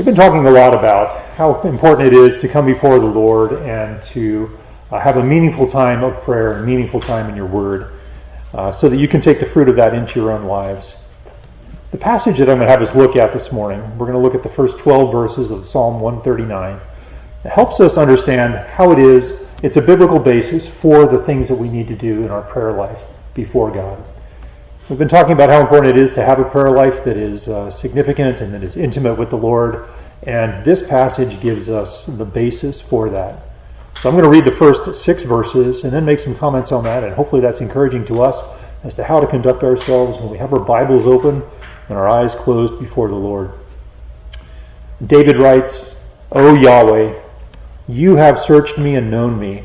We've been talking a lot about how important it is to come before the Lord and to uh, have a meaningful time of prayer a meaningful time in your Word uh, so that you can take the fruit of that into your own lives. The passage that I'm going to have us look at this morning, we're going to look at the first 12 verses of Psalm 139. It helps us understand how it is, it's a biblical basis for the things that we need to do in our prayer life before God. We've been talking about how important it is to have a prayer life that is uh, significant and that is intimate with the Lord, and this passage gives us the basis for that. So I'm going to read the first six verses and then make some comments on that, and hopefully that's encouraging to us as to how to conduct ourselves when we have our Bibles open and our eyes closed before the Lord. David writes, O Yahweh, you have searched me and known me.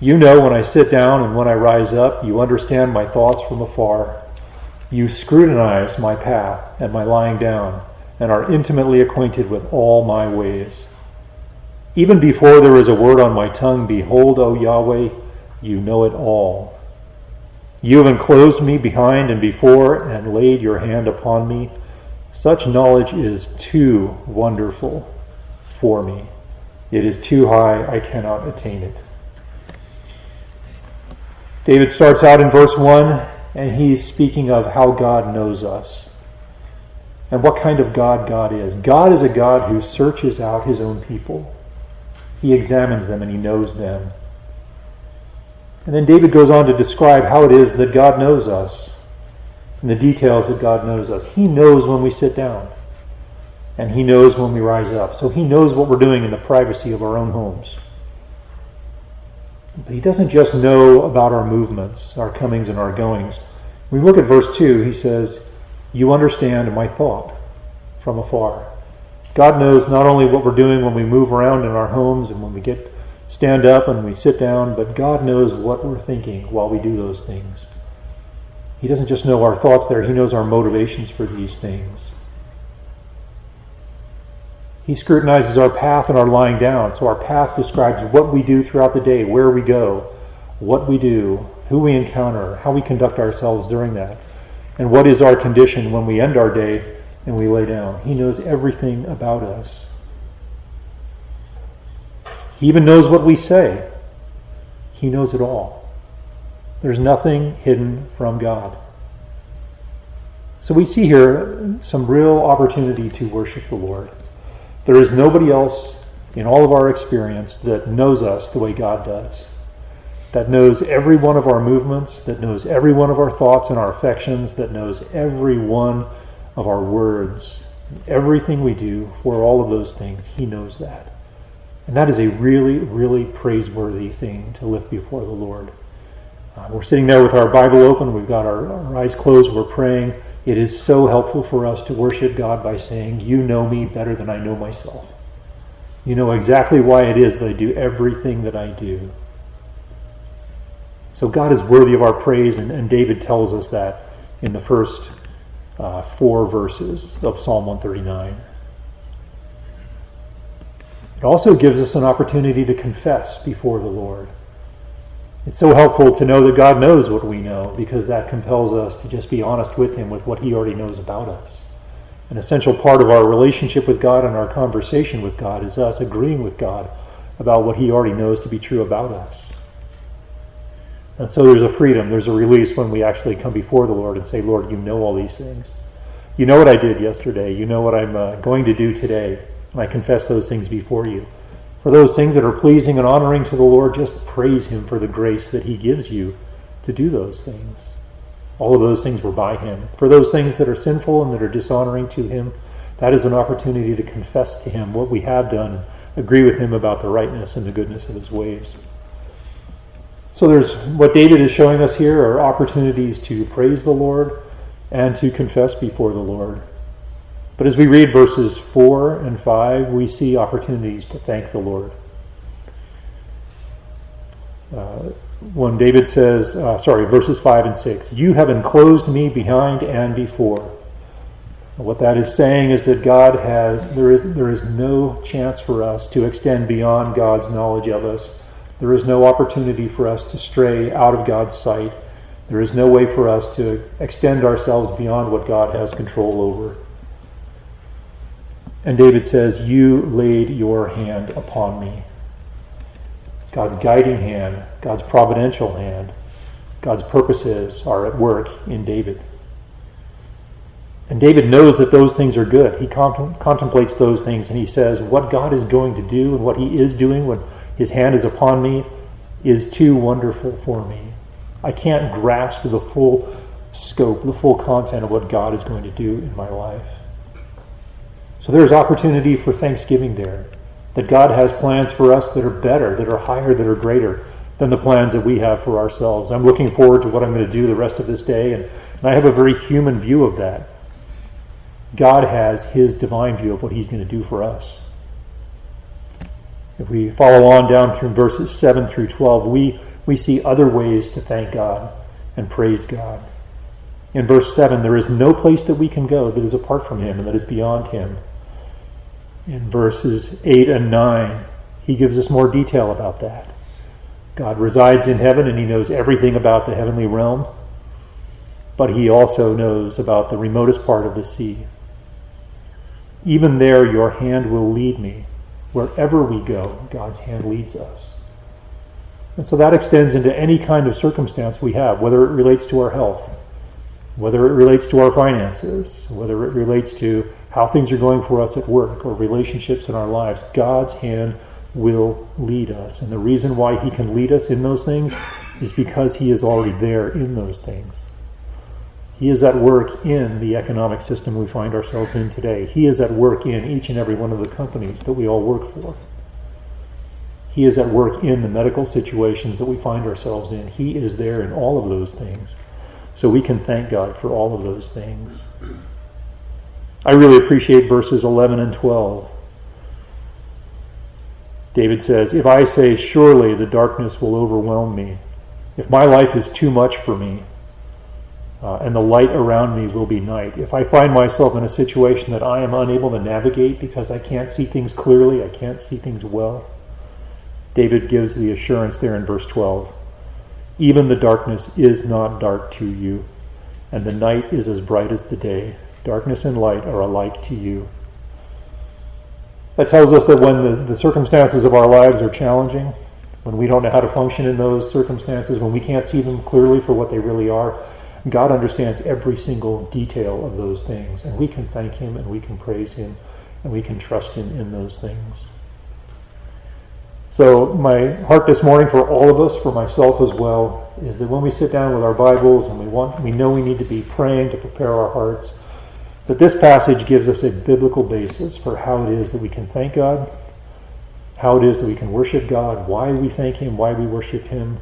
You know when I sit down and when I rise up, you understand my thoughts from afar. You scrutinize my path and my lying down, and are intimately acquainted with all my ways. Even before there is a word on my tongue, behold, O Yahweh, you know it all. You have enclosed me behind and before, and laid your hand upon me. Such knowledge is too wonderful for me. It is too high, I cannot attain it. David starts out in verse 1 and he's speaking of how God knows us and what kind of God God is. God is a God who searches out his own people, he examines them and he knows them. And then David goes on to describe how it is that God knows us and the details that God knows us. He knows when we sit down and he knows when we rise up. So he knows what we're doing in the privacy of our own homes. But he doesn't just know about our movements, our comings and our goings. We look at verse 2, he says, You understand my thought from afar. God knows not only what we're doing when we move around in our homes and when we get stand up and we sit down, but God knows what we're thinking while we do those things. He doesn't just know our thoughts there, He knows our motivations for these things. He scrutinizes our path and our lying down. So our path describes what we do throughout the day, where we go, what we do, who we encounter, how we conduct ourselves during that, and what is our condition when we end our day and we lay down. He knows everything about us. He even knows what we say. He knows it all. There's nothing hidden from God. So we see here some real opportunity to worship the Lord. There is nobody else in all of our experience that knows us the way God does, that knows every one of our movements, that knows every one of our thoughts and our affections, that knows every one of our words, everything we do, for all of those things. He knows that. And that is a really, really praiseworthy thing to lift before the Lord. Uh, we're sitting there with our Bible open, we've got our, our eyes closed, we're praying. It is so helpful for us to worship God by saying, You know me better than I know myself. You know exactly why it is that I do everything that I do. So God is worthy of our praise, and, and David tells us that in the first uh, four verses of Psalm 139. It also gives us an opportunity to confess before the Lord. It's so helpful to know that God knows what we know because that compels us to just be honest with Him with what He already knows about us. An essential part of our relationship with God and our conversation with God is us agreeing with God about what He already knows to be true about us. And so there's a freedom, there's a release when we actually come before the Lord and say, Lord, you know all these things. You know what I did yesterday. You know what I'm uh, going to do today. And I confess those things before you. For those things that are pleasing and honoring to the Lord, just praise Him for the grace that He gives you to do those things. All of those things were by Him. For those things that are sinful and that are dishonoring to Him, that is an opportunity to confess to Him what we have done, and agree with Him about the rightness and the goodness of His ways. So there's what David is showing us here are opportunities to praise the Lord and to confess before the Lord. But as we read verses 4 and 5, we see opportunities to thank the Lord. Uh, when David says, uh, sorry, verses 5 and 6, You have enclosed me behind and before. What that is saying is that God has, there is, there is no chance for us to extend beyond God's knowledge of us. There is no opportunity for us to stray out of God's sight. There is no way for us to extend ourselves beyond what God has control over. And David says, You laid your hand upon me. God's guiding hand, God's providential hand, God's purposes are at work in David. And David knows that those things are good. He contemplates those things and he says, What God is going to do and what he is doing when his hand is upon me is too wonderful for me. I can't grasp the full scope, the full content of what God is going to do in my life. So there's opportunity for thanksgiving there. That God has plans for us that are better, that are higher, that are greater than the plans that we have for ourselves. I'm looking forward to what I'm going to do the rest of this day, and, and I have a very human view of that. God has his divine view of what he's going to do for us. If we follow on down through verses 7 through 12, we, we see other ways to thank God and praise God. In verse 7, there is no place that we can go that is apart from him and that is beyond him. In verses 8 and 9, he gives us more detail about that. God resides in heaven and he knows everything about the heavenly realm, but he also knows about the remotest part of the sea. Even there, your hand will lead me. Wherever we go, God's hand leads us. And so that extends into any kind of circumstance we have, whether it relates to our health, whether it relates to our finances, whether it relates to how things are going for us at work or relationships in our lives. God's hand will lead us. And the reason why He can lead us in those things is because He is already there in those things. He is at work in the economic system we find ourselves in today. He is at work in each and every one of the companies that we all work for. He is at work in the medical situations that we find ourselves in. He is there in all of those things. So we can thank God for all of those things. I really appreciate verses 11 and 12. David says, If I say, Surely the darkness will overwhelm me, if my life is too much for me, uh, and the light around me will be night. If I find myself in a situation that I am unable to navigate because I can't see things clearly, I can't see things well, David gives the assurance there in verse 12 Even the darkness is not dark to you, and the night is as bright as the day. Darkness and light are alike to you. That tells us that when the, the circumstances of our lives are challenging, when we don't know how to function in those circumstances, when we can't see them clearly for what they really are, God understands every single detail of those things, and we can thank Him and we can praise Him and we can trust Him in those things. So, my heart this morning for all of us, for myself as well, is that when we sit down with our Bibles and we want, we know we need to be praying to prepare our hearts, that this passage gives us a biblical basis for how it is that we can thank God, how it is that we can worship God, why we thank Him, why we worship Him,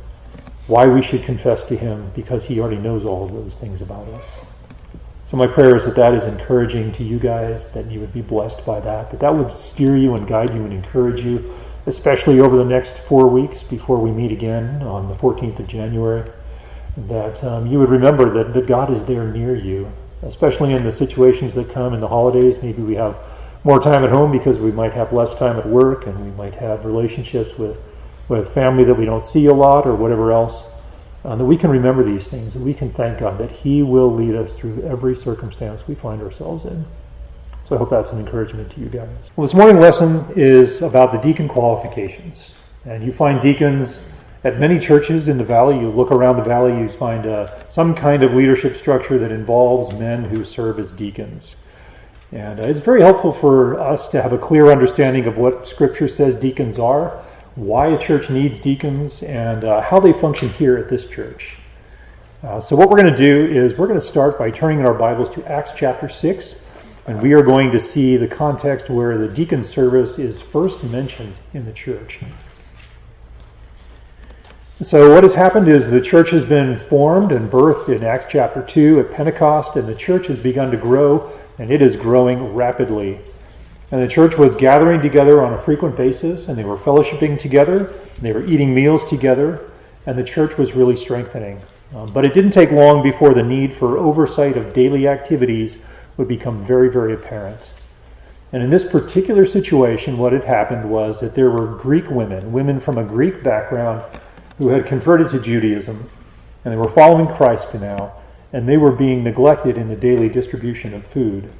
why we should confess to Him because He already knows all of those things about us. So, my prayer is that that is encouraging to you guys, that you would be blessed by that, that that would steer you and guide you and encourage you, especially over the next four weeks before we meet again on the 14th of January. That um, you would remember that, that God is there near you, especially in the situations that come in the holidays. Maybe we have more time at home because we might have less time at work and we might have relationships with with family that we don't see a lot or whatever else, uh, that we can remember these things and we can thank God that He will lead us through every circumstance we find ourselves in. So I hope that's an encouragement to you guys. Well, this morning lesson is about the deacon qualifications. And you find deacons at many churches in the valley. You look around the valley, you find uh, some kind of leadership structure that involves men who serve as deacons. And uh, it's very helpful for us to have a clear understanding of what Scripture says deacons are why a church needs deacons, and uh, how they function here at this church. Uh, so, what we're going to do is we're going to start by turning in our Bibles to Acts chapter 6, and we are going to see the context where the deacon service is first mentioned in the church. So, what has happened is the church has been formed and birthed in Acts chapter 2 at Pentecost, and the church has begun to grow, and it is growing rapidly. And the church was gathering together on a frequent basis, and they were fellowshipping together, and they were eating meals together, and the church was really strengthening. Um, but it didn't take long before the need for oversight of daily activities would become very, very apparent. And in this particular situation, what had happened was that there were Greek women, women from a Greek background, who had converted to Judaism, and they were following Christ now, and they were being neglected in the daily distribution of food.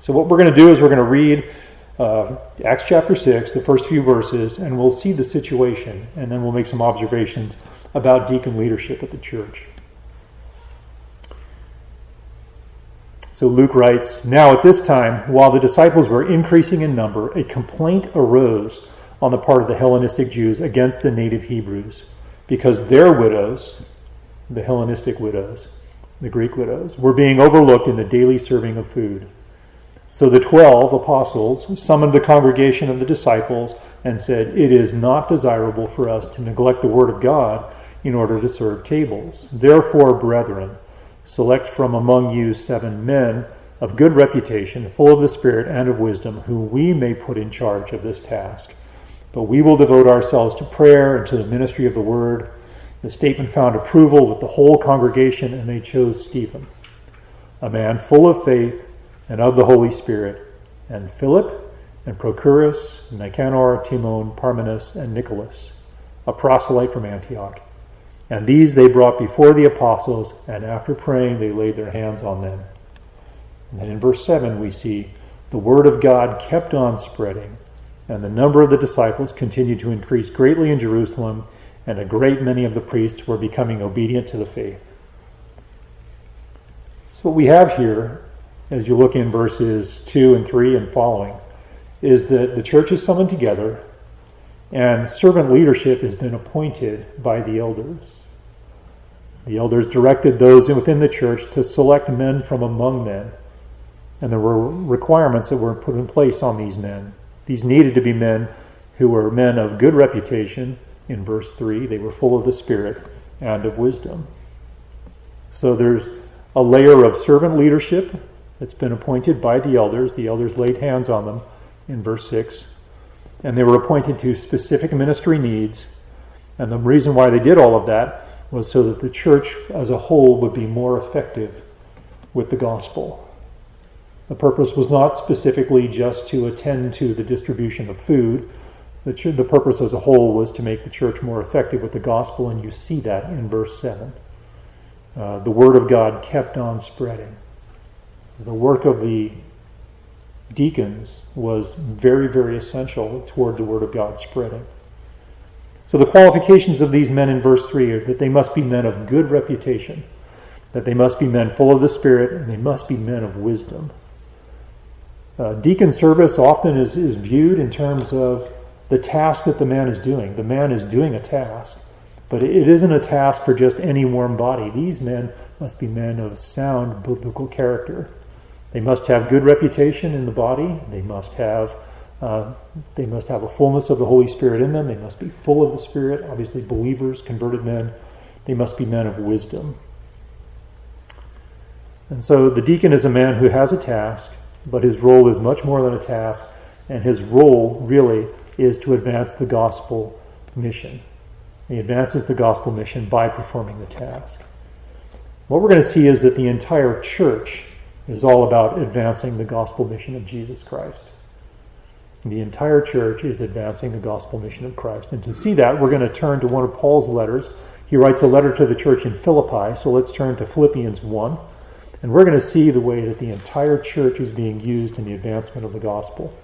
So, what we're going to do is we're going to read uh, Acts chapter 6, the first few verses, and we'll see the situation, and then we'll make some observations about deacon leadership at the church. So Luke writes Now at this time, while the disciples were increasing in number, a complaint arose on the part of the Hellenistic Jews against the native Hebrews, because their widows, the Hellenistic widows, the Greek widows, were being overlooked in the daily serving of food. So the twelve apostles summoned the congregation of the disciples and said, It is not desirable for us to neglect the word of God in order to serve tables. Therefore, brethren, select from among you seven men of good reputation, full of the Spirit and of wisdom, whom we may put in charge of this task. But we will devote ourselves to prayer and to the ministry of the word. The statement found approval with the whole congregation, and they chose Stephen, a man full of faith and of the Holy Spirit, and Philip, and Prochorus, Nicanor, Timon, Parmenas, and Nicholas, a proselyte from Antioch. And these they brought before the apostles, and after praying, they laid their hands on them. And then in verse 7, we see the word of God kept on spreading, and the number of the disciples continued to increase greatly in Jerusalem, and a great many of the priests were becoming obedient to the faith. So, what we have here as you look in verses 2 and 3 and following, is that the church is summoned together and servant leadership has been appointed by the elders. The elders directed those within the church to select men from among them, and there were requirements that were put in place on these men. These needed to be men who were men of good reputation. In verse 3, they were full of the Spirit and of wisdom. So there's a layer of servant leadership that's been appointed by the elders. The elders laid hands on them in verse 6. And they were appointed to specific ministry needs. And the reason why they did all of that was so that the church as a whole would be more effective with the gospel. The purpose was not specifically just to attend to the distribution of food. The, ch- the purpose as a whole was to make the church more effective with the gospel, and you see that in verse 7. Uh, the word of God kept on spreading the work of the deacons was very, very essential toward the Word of God spreading. So the qualifications of these men in verse 3 are that they must be men of good reputation, that they must be men full of the Spirit, and they must be men of wisdom. Uh, deacon service often is, is viewed in terms of the task that the man is doing. The man is doing a task, but it isn't a task for just any warm body. These men must be men of sound biblical character. They must have good reputation in the body. They must have uh, they must have a fullness of the Holy Spirit in them. They must be full of the Spirit. Obviously, believers, converted men. They must be men of wisdom. And so the deacon is a man who has a task, but his role is much more than a task, and his role really is to advance the gospel mission. He advances the gospel mission by performing the task. What we're going to see is that the entire church is all about advancing the gospel mission of Jesus Christ. The entire church is advancing the gospel mission of Christ. And to see that, we're going to turn to one of Paul's letters. He writes a letter to the church in Philippi. So let's turn to Philippians 1. And we're going to see the way that the entire church is being used in the advancement of the gospel.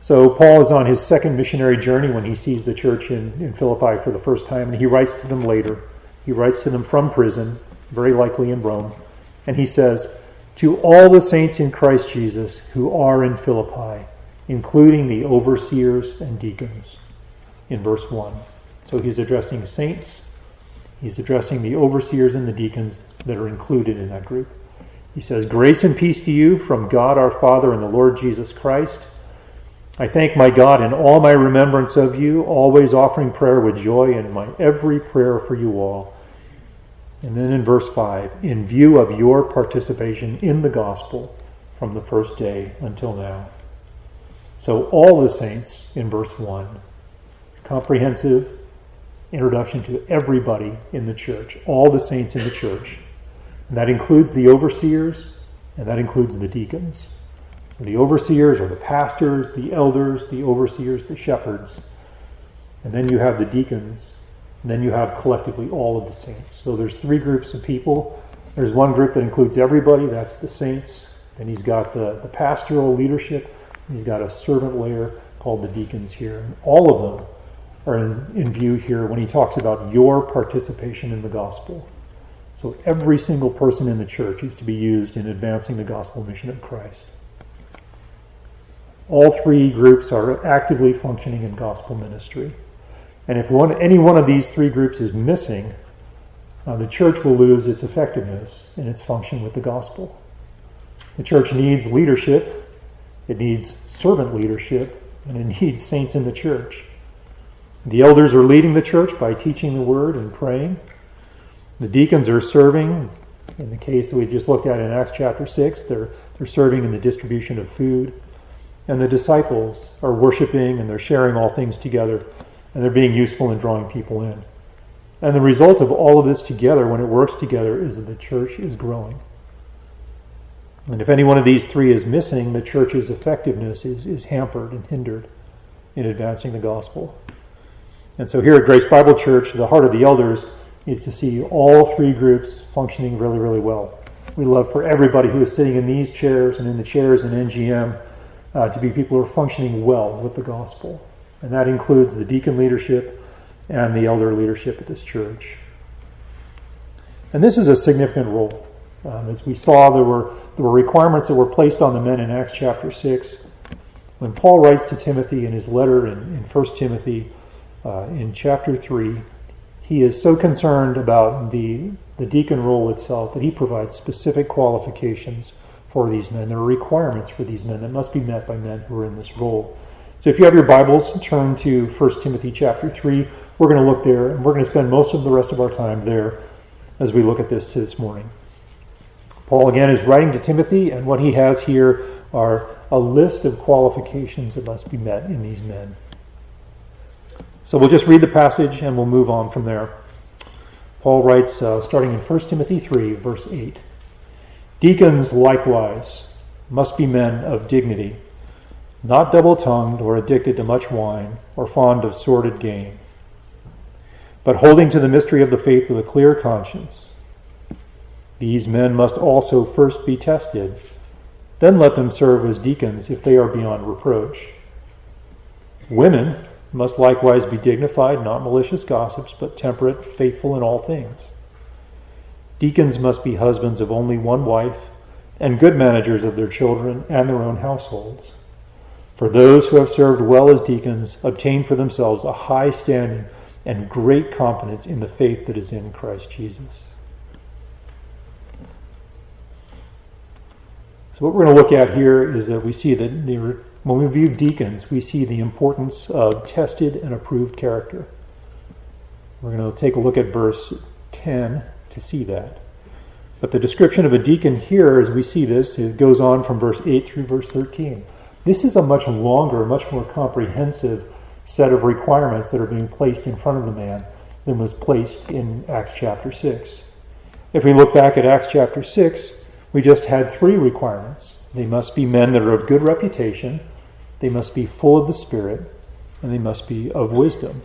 So Paul is on his second missionary journey when he sees the church in, in Philippi for the first time, and he writes to them later. He writes to them from prison, very likely in Rome. And he says, To all the saints in Christ Jesus who are in Philippi, including the overseers and deacons, in verse 1. So he's addressing saints, he's addressing the overseers and the deacons that are included in that group. He says, Grace and peace to you from God our Father and the Lord Jesus Christ. I thank my God in all my remembrance of you, always offering prayer with joy in my every prayer for you all and then in verse 5, in view of your participation in the gospel from the first day until now. So, all the saints in verse 1, comprehensive introduction to everybody in the church, all the saints in the church. And that includes the overseers and that includes the deacons. So the overseers are the pastors, the elders, the overseers, the shepherds. And then you have the deacons and then you have collectively all of the saints. So there's three groups of people. There's one group that includes everybody, that's the saints. Then he's got the, the pastoral leadership, He's got a servant layer called the deacons here. And all of them are in, in view here when he talks about your participation in the gospel. So every single person in the church is to be used in advancing the gospel mission of Christ. All three groups are actively functioning in gospel ministry. And if one, any one of these three groups is missing, uh, the church will lose its effectiveness in its function with the gospel. The church needs leadership, it needs servant leadership, and it needs saints in the church. The elders are leading the church by teaching the word and praying. The deacons are serving. In the case that we just looked at in Acts chapter 6, they're, they're serving in the distribution of food. And the disciples are worshiping and they're sharing all things together and they're being useful in drawing people in. And the result of all of this together, when it works together, is that the church is growing. And if any one of these three is missing, the church's effectiveness is, is hampered and hindered in advancing the gospel. And so here at Grace Bible Church, the heart of the elders is to see all three groups functioning really, really well. We love for everybody who is sitting in these chairs and in the chairs in NGM uh, to be people who are functioning well with the gospel. And that includes the deacon leadership and the elder leadership at this church. And this is a significant role. Um, as we saw, there were, there were requirements that were placed on the men in Acts chapter 6. When Paul writes to Timothy in his letter in, in 1 Timothy uh, in chapter 3, he is so concerned about the, the deacon role itself that he provides specific qualifications for these men. There are requirements for these men that must be met by men who are in this role. So if you have your Bibles, turn to 1 Timothy chapter 3. We're going to look there, and we're going to spend most of the rest of our time there as we look at this this morning. Paul again is writing to Timothy, and what he has here are a list of qualifications that must be met in these men. So we'll just read the passage and we'll move on from there. Paul writes, uh, starting in 1 Timothy 3, verse 8. Deacons likewise must be men of dignity, not double tongued or addicted to much wine or fond of sordid gain, but holding to the mystery of the faith with a clear conscience. These men must also first be tested, then let them serve as deacons if they are beyond reproach. Women must likewise be dignified, not malicious gossips, but temperate, faithful in all things. Deacons must be husbands of only one wife and good managers of their children and their own households. For those who have served well as deacons obtain for themselves a high standing and great confidence in the faith that is in Christ Jesus. So, what we're going to look at here is that we see that the, when we view deacons, we see the importance of tested and approved character. We're going to take a look at verse 10 to see that. But the description of a deacon here, as we see this, it goes on from verse 8 through verse 13. This is a much longer, much more comprehensive set of requirements that are being placed in front of the man than was placed in Acts chapter 6. If we look back at Acts chapter 6, we just had three requirements. They must be men that are of good reputation, they must be full of the Spirit, and they must be of wisdom.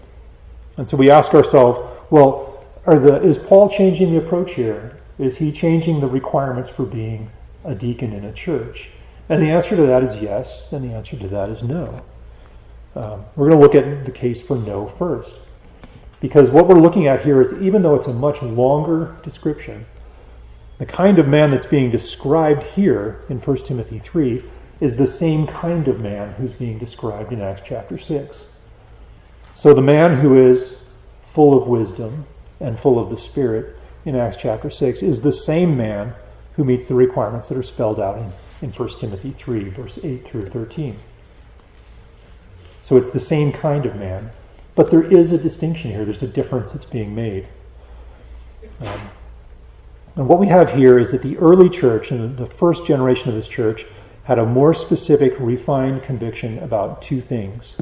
And so we ask ourselves, well, the, is Paul changing the approach here? Is he changing the requirements for being a deacon in a church? And the answer to that is yes, and the answer to that is no. Um, we're going to look at the case for no first. Because what we're looking at here is even though it's a much longer description, the kind of man that's being described here in 1 Timothy 3 is the same kind of man who's being described in Acts chapter 6. So the man who is full of wisdom, and full of the Spirit in Acts chapter 6 is the same man who meets the requirements that are spelled out in, in 1 Timothy 3, verse 8 through 13. So it's the same kind of man, but there is a distinction here. There's a difference that's being made. Um, and what we have here is that the early church, and the first generation of this church, had a more specific, refined conviction about two things.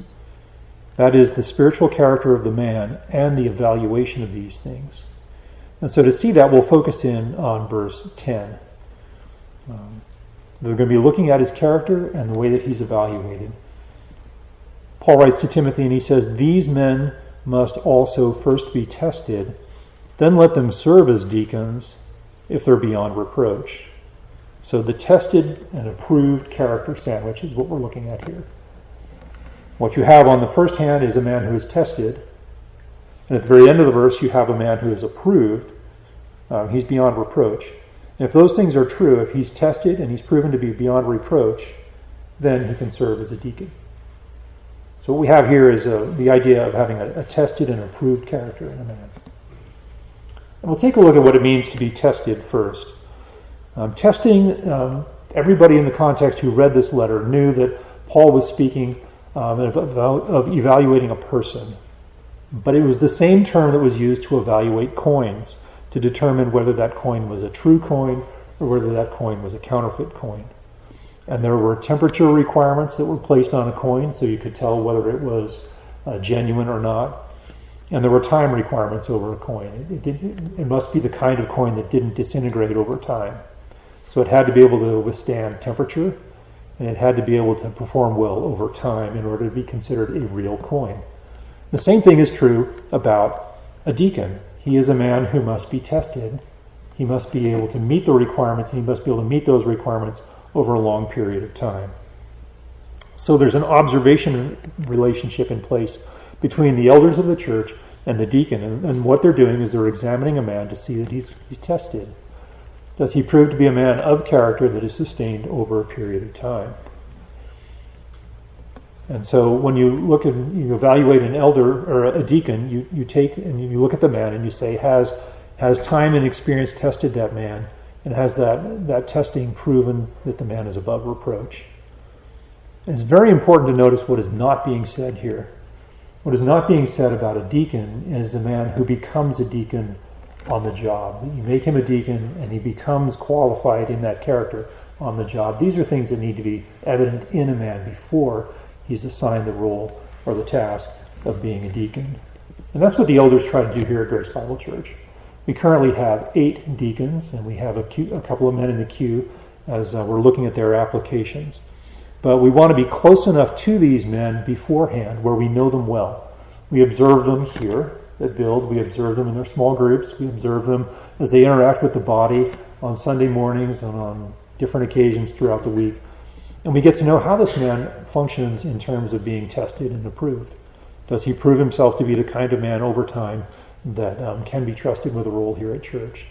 That is the spiritual character of the man and the evaluation of these things. And so to see that, we'll focus in on verse 10. Um, they're going to be looking at his character and the way that he's evaluated. Paul writes to Timothy and he says, These men must also first be tested, then let them serve as deacons if they're beyond reproach. So the tested and approved character sandwich is what we're looking at here. What you have on the first hand is a man who is tested, and at the very end of the verse, you have a man who is approved. Um, he's beyond reproach. And if those things are true, if he's tested and he's proven to be beyond reproach, then he can serve as a deacon. So what we have here is a, the idea of having a, a tested and approved character in a man. And we'll take a look at what it means to be tested first. Um, testing, um, everybody in the context who read this letter knew that Paul was speaking um, of, of evaluating a person. But it was the same term that was used to evaluate coins, to determine whether that coin was a true coin or whether that coin was a counterfeit coin. And there were temperature requirements that were placed on a coin so you could tell whether it was uh, genuine or not. And there were time requirements over a coin. It, it, it, must be the kind of coin that didn't disintegrate over time. So it had to be able to withstand temperature, and it had to be able to perform well over time in order to be considered a real coin. The same thing is true about a deacon. He is a man who must be tested. He must be able to meet the requirements, and he must be able to meet those requirements over a long period of time. So there's an observation relationship in place between the elders of the church and the deacon. And, and, what they're doing is they're examining a man to see that he's, he's tested. Does he prove to be a man of character that is sustained over a period of time? And so when you look and you evaluate an elder or a deacon, you, you take and you look at the man and you say, has, has time and experience tested that man? And has that, that testing proven that the man is above reproach? And it's very important to notice what is not being said here. What is not being said about a deacon is a man who becomes a deacon on the job. You make him a deacon and he becomes qualified in that character on the job. These are things that need to be evident in a man before he's assigned the role or the task of being a deacon. And that's what the elders try to do here at Grace Bible Church. We currently have eight deacons, and we have a, queue, a couple of men in the queue as uh, we're looking at their applications. But we want to be close enough to these men beforehand where we know them well. We observe them here at Build. We observe them in their small groups. We observe them as they interact with the body on Sunday mornings and on different occasions throughout the week. And we get to know how this man functions in terms of being tested and approved. Does he prove himself to be the kind of man over time that um, can be trusted with a role here at church?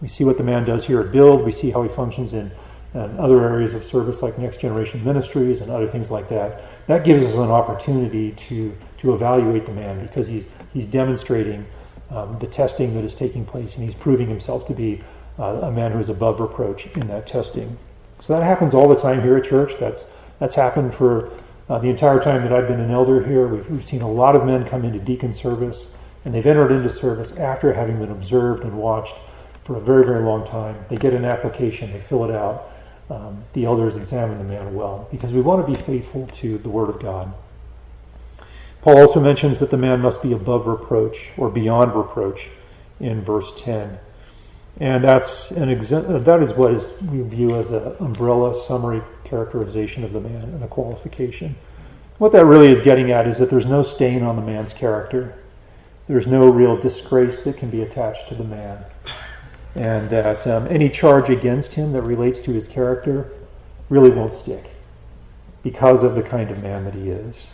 We see what the man does here at Build. We see how he functions in and other areas of service like next generation ministries and other things like that. That gives us an opportunity to, to evaluate the man because he's, he's demonstrating um, the testing that is taking place and he's proving himself to be uh, a man who is above reproach in that testing. So that happens all the time here at church. That's, that's happened for uh, the entire time that I've been an elder here. We've, we've seen a lot of men come into deacon service and they've entered into service after having been observed and watched for a very, very long time. They get an application, they fill it out, um, the elders examine the man well because we want to be faithful to the Word of God. Paul also mentions that the man must be above reproach or beyond reproach in verse 10. And that's an that is what is, we view as an umbrella summary characterization of the man and a qualification. What that really is getting at is that there's no stain on the man's character. There's no real disgrace that can be attached to the man and that um, any charge against him that relates to his character really won't stick because of the kind of man that he is.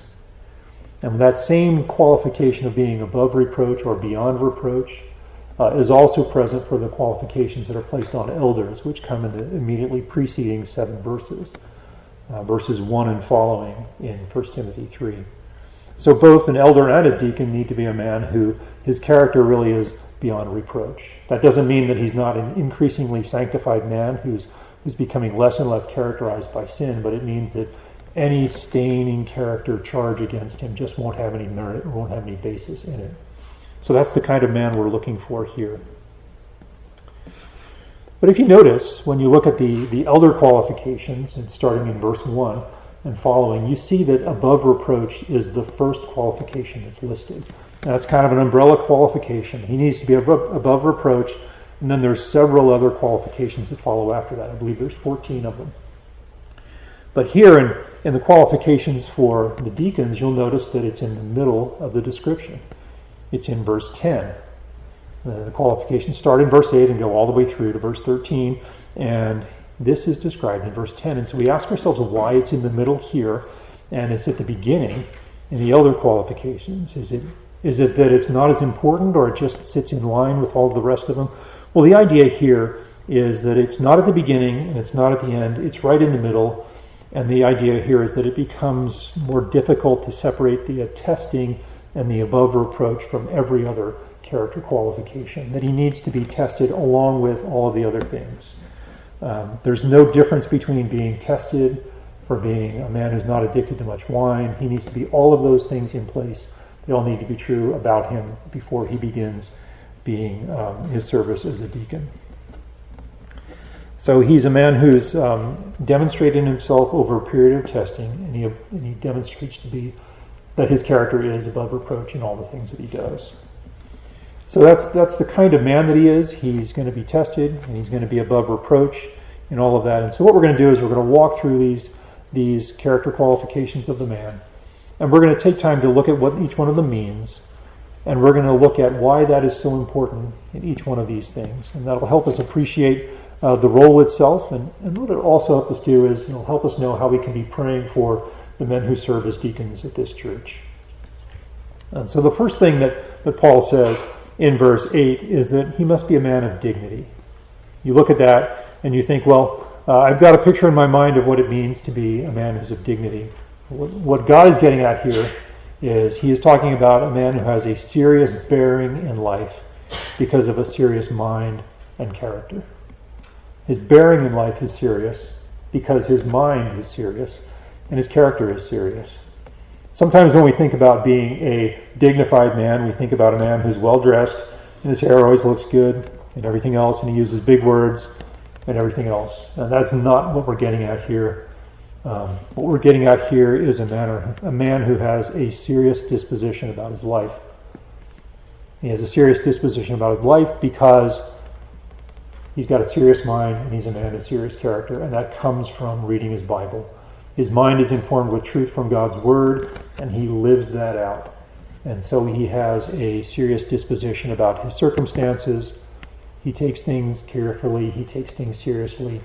And that same qualification of being above reproach or beyond reproach uh, is also present for the qualifications that are placed on elders, which come in the immediately preceding seven verses, uh, verses 1 and following in 1 Timothy 3. So both an elder and a deacon need to be a man who his character really is beyond reproach. That doesn't mean that he's not an increasingly sanctified man who's who's becoming less and less characterized by sin, but it means that any staining character charge against him just won't have any merit or won't have any basis in it. So that's the kind of man we're looking for here. But if you notice, when you look at the, the elder qualifications, and starting in verse 1 and following, you see that above reproach is the first qualification that's listed. That's kind of an umbrella qualification. He needs to be above reproach, and then there's several other qualifications that follow after that. I believe there's 14 of them. But here in, in the qualifications for the deacons, you'll notice that it's in the middle of the description. It's in verse 10. The qualifications start in verse 8 and go all the way through to verse 13. And This is described in verse 10. And so we ask ourselves why it's in the middle here and it's at the beginning in the elder qualifications. Is it, is it that it's not as important or it just sits in line with all the rest of them? Well, the idea here is that it's not at the beginning and it's not at the end, it's right in the middle. And the idea here is that it becomes more difficult to separate the attesting and the above reproach from every other character qualification, that he needs to be tested along with all of the other things. Um, there's no difference between being tested for being a man who's not addicted to much wine. He needs to be all of those things in place. They all need to be true about him before he begins being um, his service as a deacon. So he's a man who's um, demonstrated himself over a period of testing, and he, and he demonstrates to be that his character is above reproach in all the things that he does. So that's that's the kind of man that he is. He's going to be tested, and he's going to be above reproach in all of that. And so what we're going to do is we're going to walk through these these character qualifications of the man, and we're going to take time to look at what each one of them means, and we're going to look at why that is so important in each one of these things, and that'll help us appreciate uh, the role itself. And, and what it'll also help us do is it'll help us know how we can be praying for the men who serve as deacons at this church. And so the first thing that, that Paul says in verse 8 is that he must be a man of dignity. You look at that and you think, well, uh, I've got a picture in my mind of what it means to be a man who's of dignity. What God is getting at here is he is talking about a man who has a serious bearing in life because of a serious mind and character. His bearing in life is serious because his mind is serious and his character is serious. Sometimes when we think about being a dignified man, we think about a man who's well dressed and his hair always looks good and everything else, and he uses big words and everything else. And that's not what we're getting at here. Um, what we're getting at here is a man, a man who has a serious disposition about his life. He has a serious disposition about his life because He's got a serious mind and he's a man of serious character, and that comes from reading his Bible. His mind is informed with truth from God's Word, and he lives that out. And so he has a serious disposition about his circumstances. He takes things carefully, he takes things seriously.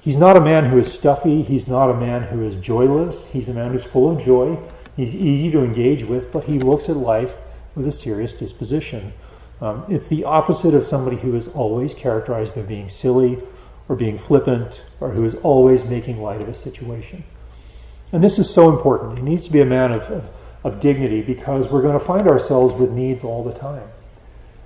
He's not a man who is stuffy, he's not a man who is joyless. He's a man who's full of joy. He's easy to engage with, but he looks at life with a serious disposition. Um, it's the opposite of somebody who is always characterized by being silly or being flippant or who is always making light of a situation. And this is so important. He needs to be a man of, of, of dignity because we're going to find ourselves with needs all the time.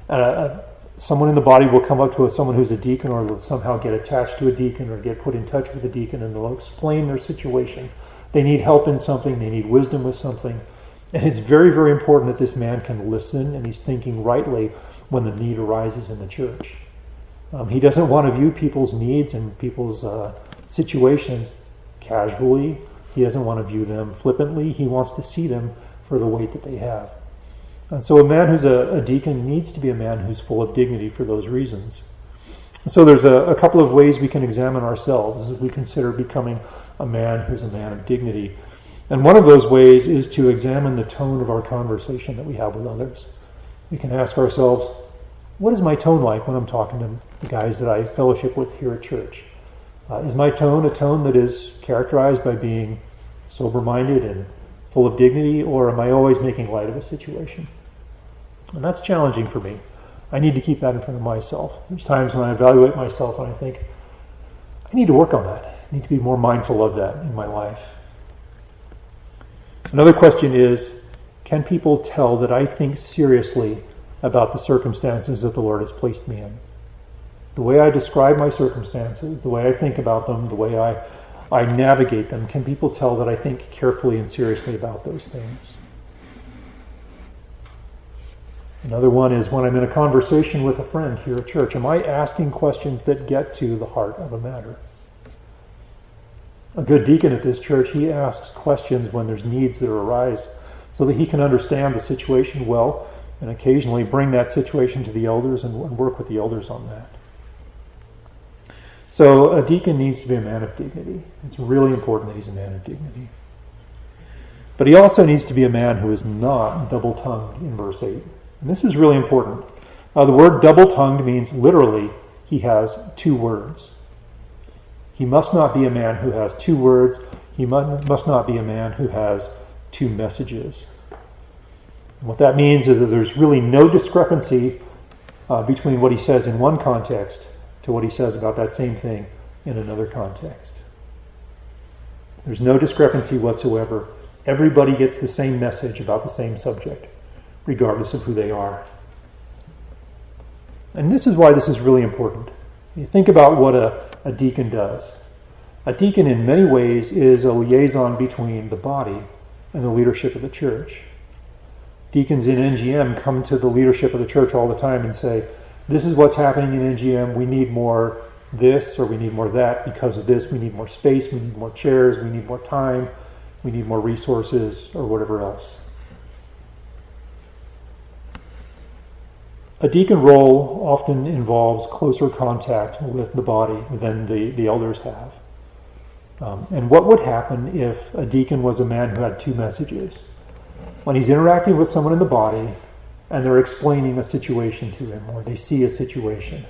Uh, uh, someone in the body will come up to someone who's a deacon, or will somehow get attached to a deacon or get put in touch with a deacon, and they'll explain their situation. They need help in something, they need wisdom with something. And it's very, very important that this man can listen and he's thinking rightly when the need arises in the church. Um, he doesn't want to view people's needs and people's uh, situations casually. He doesn't want to view them flippantly. He wants to see them for the weight that they have. And so, a man who's a, a deacon needs to be a man who's full of dignity for those reasons. So, there's a, a couple of ways we can examine ourselves as we consider becoming a man who's a man of dignity. And one of those ways is to examine the tone of our conversation that we have with others. We can ask ourselves, what is my tone like when I'm talking to the guys that I fellowship with here at church? Uh, is my tone a tone that is characterized by being sober minded and full of dignity, or am I always making light of a situation? And that's challenging for me. I need to keep that in front of myself. There's times when I evaluate myself and I think, I need to work on that. I need to be more mindful of that in my life. Another question is Can people tell that I think seriously about the circumstances that the Lord has placed me in? The way I describe my circumstances, the way I think about them, the way I, I navigate them, can people tell that I think carefully and seriously about those things? Another one is when I'm in a conversation with a friend here at church, am I asking questions that get to the heart of a matter? A good deacon at this church, he asks questions when there's needs that arise so that he can understand the situation well and occasionally bring that situation to the elders and, work with the elders on that. So a deacon needs to be a man of dignity. It's really important that he's a man of dignity. But he also needs to be a man who is not double tongued in verse 8. And this is really important. Uh, the word double tongued means literally he has two words. He must not be a man who has two words. He must not be a man who has two messages. And what that means is that there's really no discrepancy uh, between what he says in one context to what he says about that same thing in another context. There's no discrepancy whatsoever. Everybody gets the same message about the same subject, regardless of who they are. And this is why this is really important. You think about what a, a deacon does. A deacon, in many ways, is a liaison between the body and the leadership of the church. Deacons in NGM come to the leadership of the church all the time and say, This is what's happening in NGM. We need more this or we need more that. Because of this, we need more space, we need more chairs, we need more time, we need more resources, or whatever else. A deacon role often involves closer contact with the body than the, the elders have. Um, and what would happen if a deacon was a man who had two messages? When he's interacting with someone in the body and they're explaining a situation to him or they see a situation,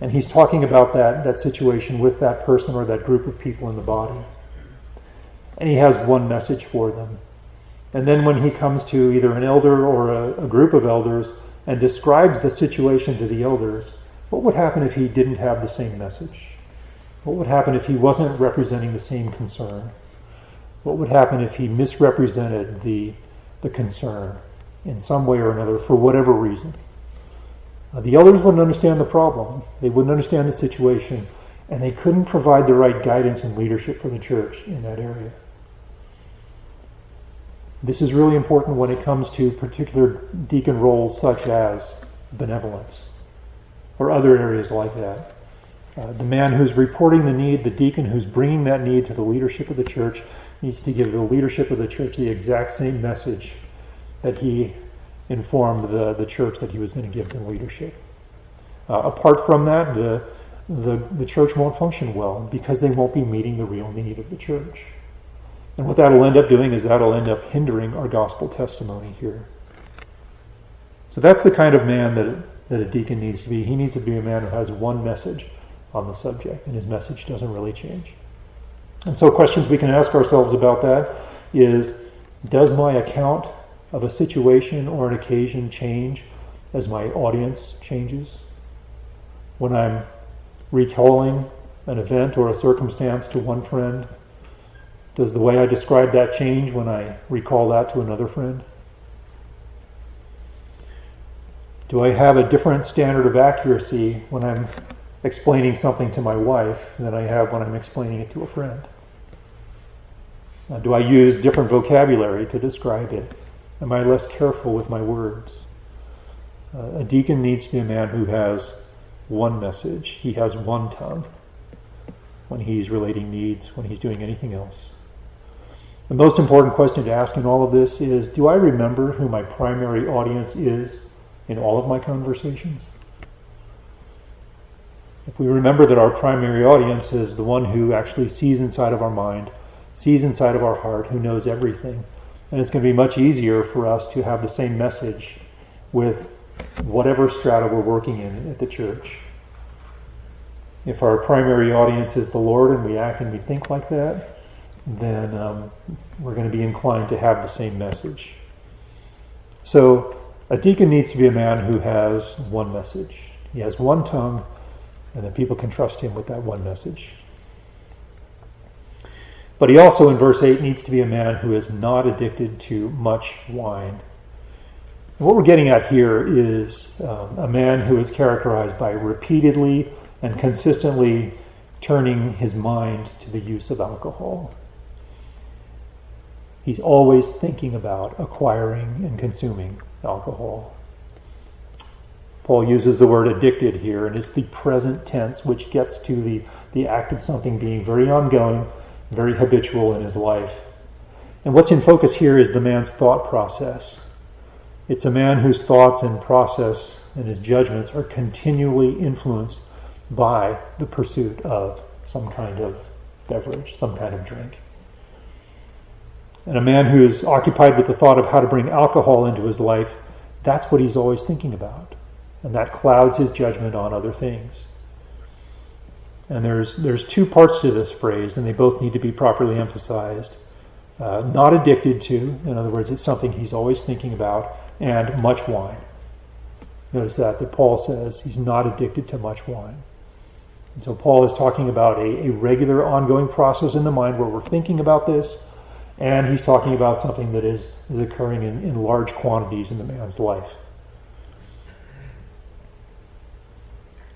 and he's talking about that, that situation with that person or that group of people in the body. And he has one message for them. And then when he comes to either an elder or a, a group of elders and describes the situation to the elders, what would happen if he didn't have the same message? What would happen if he wasn't representing the same concern? What would happen if he misrepresented the, the concern in some way or another for whatever reason? Uh, the elders wouldn't understand the problem, they wouldn't understand the situation, and they couldn't provide the right guidance and leadership for the church in that area. This is really important when it comes to particular deacon roles such as benevolence or other areas like that. Uh, the man who's reporting the need, the deacon who's bringing that need to the leadership of the church, needs to give the leadership of the church the exact same message that he informed the, the church that he was going to give to leadership. Uh, apart from that, the, the, the church won't function well because they won't be meeting the real need of the church. And what that'll end up doing is that'll end up hindering our gospel testimony here. So that's the kind of man that, that a deacon needs to be. He needs to be a man who has one message on the subject, and his message doesn't really change. And so, questions we can ask ourselves about that is Does my account of a situation or an occasion change as my audience changes. When I'm recalling an event or a circumstance to one friend, does the way I describe that change when I recall that to another friend? Do I have a different standard of accuracy when I'm explaining something to my wife than I have when I'm explaining it to a friend? Do I use different vocabulary to describe it? Am I less careful with my words? Uh, a deacon needs to be a man who has one message, he has one tongue when he's relating needs, when he's doing anything else. The most important question to ask in all of this is Do I remember who my primary audience is in all of my conversations? If we remember that our primary audience is the one who actually sees inside of our mind, sees inside of our heart, who knows everything, and it's going to be much easier for us to have the same message with whatever strata we're working in at the church. If our primary audience is the Lord and we act and we think like that, then um, we're going to be inclined to have the same message. So, a deacon needs to be a man who has one message. He has one tongue, and then people can trust him with that one message. But he also, in verse 8, needs to be a man who is not addicted to much wine. What we're getting at here is um, a man who is characterized by repeatedly and consistently turning his mind to the use of alcohol. He's always thinking about acquiring and consuming alcohol. Paul uses the word addicted here, and it's the present tense, which gets to the, the act of something being very ongoing very habitual in his life. And what's in focus here is the man's thought process. It's a man whose thoughts and process and his judgments are continually influenced by the pursuit of some kind of beverage, some kind of drink. And a man who is occupied with the thought of how to bring alcohol into his life, that's what he's always thinking about. And that clouds his judgment on other things. And there's, there's two parts to this phrase, and they both need to be properly emphasized. Uh, not addicted to, in other words, it's something he's always thinking about, and much wine. Notice that, that Paul says he's not addicted to much wine. And so Paul is talking about a, a regular ongoing process in the mind where we're thinking about this, and he's talking about something that is, is occurring in, in large quantities in the man's life.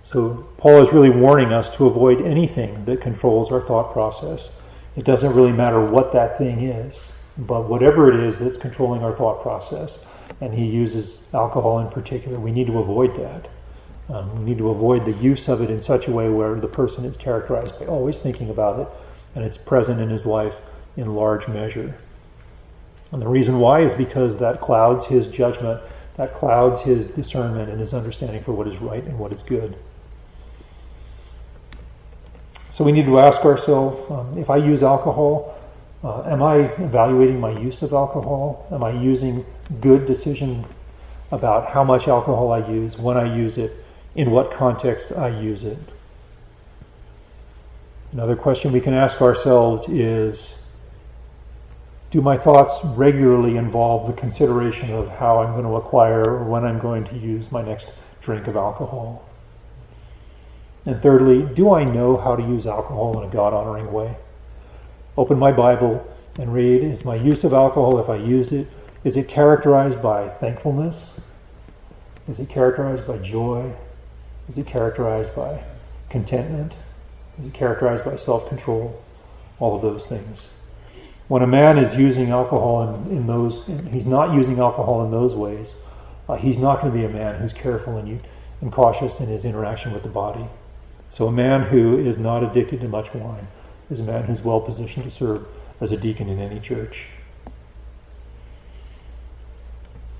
So Paul is really warning us to avoid anything that controls our thought process. It doesn't really matter what that thing is, but whatever it is that's controlling our thought process, and he uses alcohol in particular, we need to avoid that. Um, we need to avoid the use of it in such a way where the person is characterized by always thinking about it and it's present in his life in large measure. And the reason why is because that clouds his judgment, that clouds his discernment and his understanding for what is right and what is good. So we need to ask ourselves um, if I use alcohol, uh, am I evaluating my use of alcohol? Am I using good decision about how much alcohol I use, when I use it, in what context I use it? Another question we can ask ourselves is Do my thoughts regularly involve the consideration of how I'm going to acquire or when I'm going to use my next drink of alcohol? And thirdly, do I know how to use alcohol in a God honoring way? Open my Bible and read Is my use of alcohol, if I used it, is it characterized by thankfulness? Is it characterized by joy? Is it characterized by contentment? Is it characterized by self control? All of those things. When a man is using alcohol in, in those, he's not using alcohol in those ways, uh, he's not going to be a man who's careful and, and cautious in his interaction with the body. So, a man who is not addicted to much wine is a man who's well positioned to serve as a deacon in any church.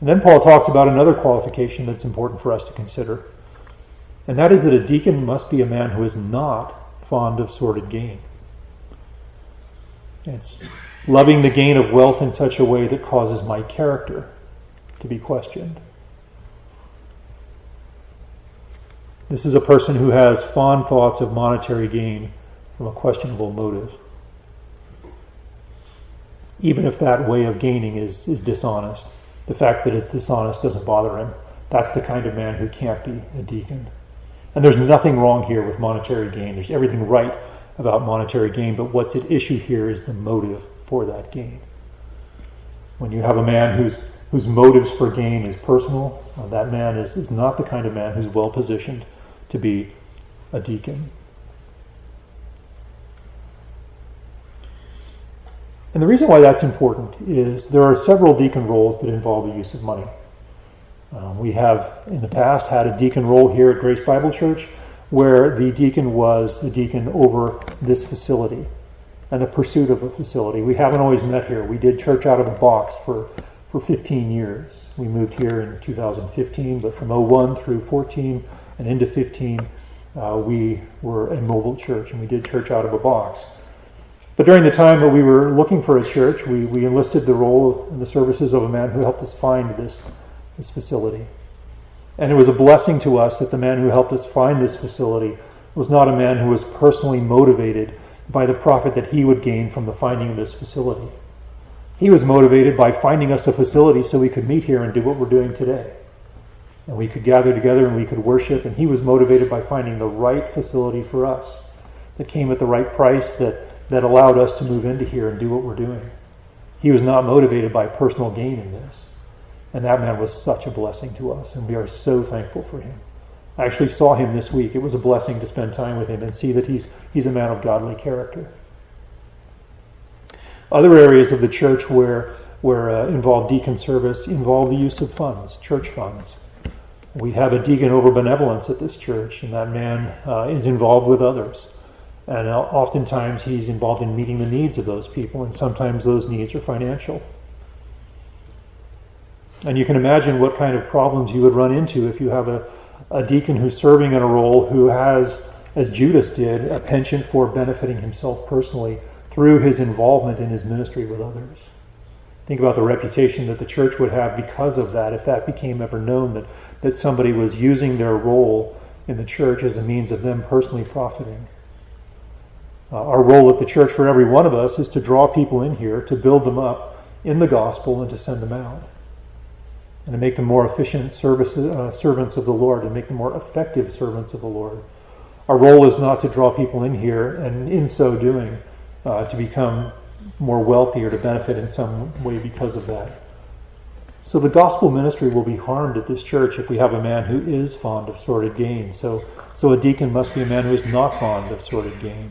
And then Paul talks about another qualification that's important for us to consider, and that is that a deacon must be a man who is not fond of sordid gain. It's loving the gain of wealth in such a way that causes my character to be questioned. This is a person who has fond thoughts of monetary gain from a questionable motive. Even if that way of gaining is, is dishonest, the fact that it's dishonest doesn't bother him. That's the kind of man who can't be a deacon. And there's nothing wrong here with monetary gain. There's everything right about monetary gain, but what's at issue here is the motive for that gain. When you have a man whose whose motives for gain is personal, uh, that man is, is not the kind of man who's well positioned to be a deacon. And the reason why that's important is there are several deacon roles that involve the use of money. Um, we have in the past had a deacon role here at Grace Bible Church where the deacon was the deacon over this facility and the pursuit of a facility. We haven't always met here. We did church out of a box for for 15 years. We moved here in 2015, but from 01 through 14 and into 15, uh, we were a mobile church and we did church out of a box. But during the time that we were looking for a church, we, we enlisted the role and the services of a man who helped us find this, this facility. And it was a blessing to us that the man who helped us find this facility was not a man who was personally motivated by the profit that he would gain from the finding of this facility. He was motivated by finding us a facility so we could meet here and do what we're doing today. And we could gather together and we could worship. And he was motivated by finding the right facility for us that came at the right price that, that allowed us to move into here and do what we're doing. He was not motivated by personal gain in this. And that man was such a blessing to us. And we are so thankful for him. I actually saw him this week. It was a blessing to spend time with him and see that he's, he's a man of godly character. Other areas of the church where, where uh, involve deacon service involve the use of funds, church funds. We have a deacon over benevolence at this church, and that man uh, is involved with others. And uh, oftentimes he's involved in meeting the needs of those people, and sometimes those needs are financial. And you can imagine what kind of problems you would run into if you have a, a deacon who's serving in a role who has, as Judas did, a penchant for benefiting himself personally through his involvement in his ministry with others. Think about the reputation that the church would have because of that, if that became ever known that, that somebody was using their role in the church as a means of them personally profiting. Uh, our role at the church for every one of us is to draw people in here, to build them up in the gospel, and to send them out. And to make them more efficient uh, servants of the Lord, and make them more effective servants of the Lord. Our role is not to draw people in here, and in so doing, uh, to become more wealthy or to benefit in some way because of that. So the gospel ministry will be harmed at this church if we have a man who is fond of sordid gain. So, so a deacon must be a man who is not fond of sordid gain.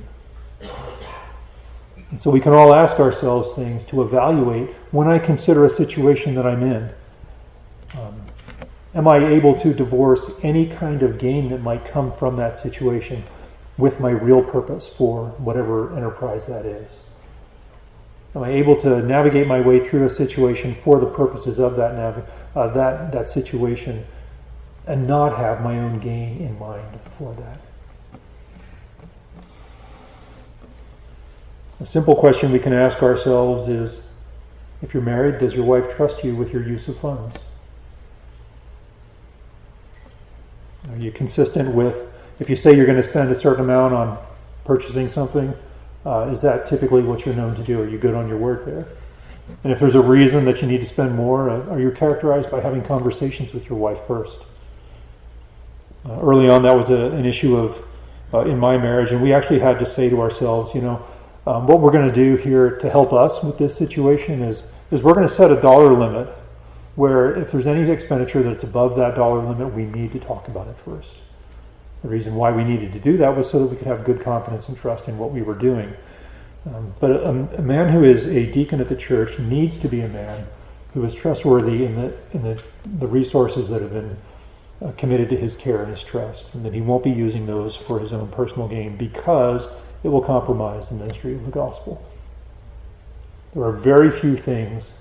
And so we can all ask ourselves things to evaluate when I consider a situation that I'm in. Am I able to divorce any kind of gain that might come from that situation with my real purpose for whatever enterprise that is? Am I able to navigate my way through a situation for the purposes of that nav- uh, that that situation, and not have my own gain in mind for that? A simple question we can ask ourselves is: If you're married, does your wife trust you with your use of funds? Are you consistent with if you say you're going to spend a certain amount on purchasing something? Uh, is that typically what you're known to do? Are you good on your word there? And if there's a reason that you need to spend more, uh, are you characterized by having conversations with your wife first? Uh, early on, that was a, an issue of uh, in my marriage, and we actually had to say to ourselves, you know, um, what we're going to do here to help us with this situation is is we're going to set a dollar limit where if there's any expenditure that's above that dollar limit, we need to talk about it first. The reason why we needed to do that was so that we could have good confidence and trust in what we were doing. Um, but a, a, man who is a deacon at the church needs to be a man who is trustworthy in the in the, the resources that have been uh, committed to his care and his trust, and that he won't be using those for his own personal gain because it will compromise the ministry of the gospel. There are very few things,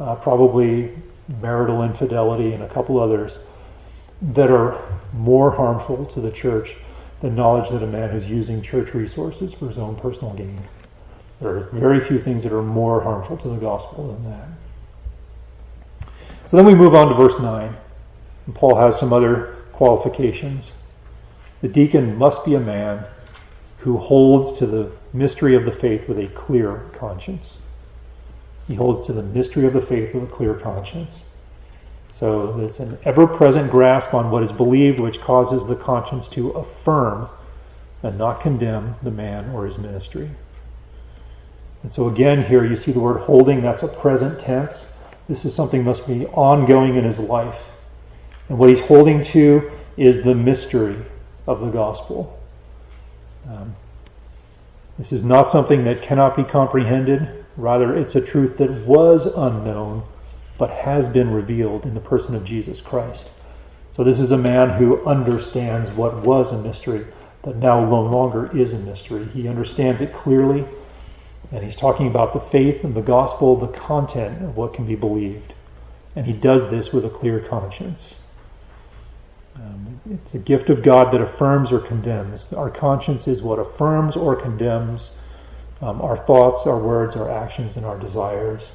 uh, probably marital infidelity and a couple others, that are more harmful to the church than knowledge that a man who's using church resources for his own personal gain. There are very few things that are more harmful to the gospel than that. So then we move on to verse 9. And Paul has some other qualifications. The deacon must be a man who holds to the mystery of the faith with a clear conscience. He holds to the mystery of the faith with a clear conscience. So there's an ever present grasp on what is believed, which causes the conscience to affirm and not condemn the man or his ministry. And so again, here you see the word holding, that's a present tense. This is something must be ongoing in his life. And what he's holding to is the mystery of the gospel. Um, this is not something that cannot be comprehended. Rather, it's a truth that was unknown but has been revealed in the person of Jesus Christ. So, this is a man who understands what was a mystery that now no longer is a mystery. He understands it clearly, and he's talking about the faith and the gospel, the content of what can be believed. And he does this with a clear conscience. Um, it's a gift of God that affirms or condemns. Our conscience is what affirms or condemns um, our thoughts, our words, our actions, and our desires.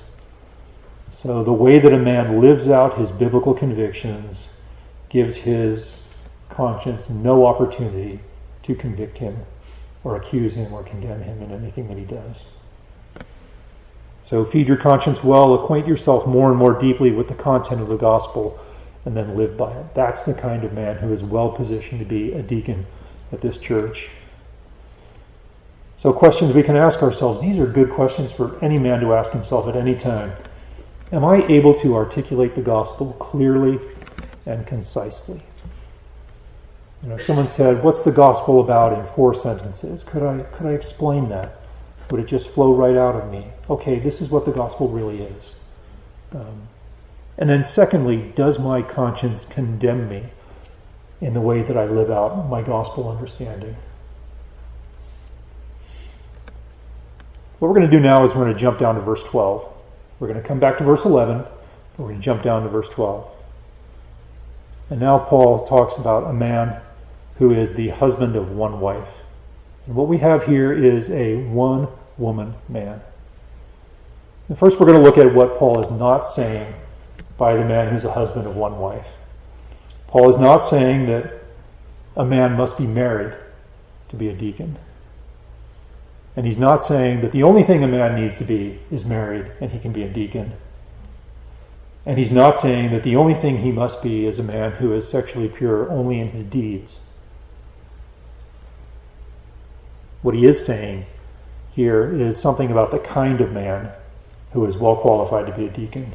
So, the way that a man lives out his biblical convictions gives his conscience no opportunity to convict him or accuse him or condemn him in anything that he does. So, feed your conscience well, acquaint yourself more and more deeply with the content of the gospel, and then live by it. That's the kind of man who is well positioned to be a deacon at this church. So, questions we can ask ourselves these are good questions for any man to ask himself at any time. Am I able to articulate the gospel clearly and concisely? You know, someone said, "What's the gospel about?" in four sentences. Could I could I explain that? Would it just flow right out of me? Okay, this is what the gospel really is. Um, and then, secondly, does my conscience condemn me in the way that I live out my gospel understanding? What we're going to do now is we're going to jump down to verse 12. We're going to come back to verse 11. We're going to jump down to verse 12. And now Paul talks about a man who is the husband of one wife. And what we have here is a one woman man. And first, we're going to look at what Paul is not saying by the man who's a husband of one wife. Paul is not saying that a man must be married to be a deacon. And he's not saying that the only thing a man needs to be is married and he can be a deacon. And he's not saying that the only thing he must be is a man who is sexually pure only in his deeds. What he is saying here is something about the kind of man who is well qualified to be a deacon.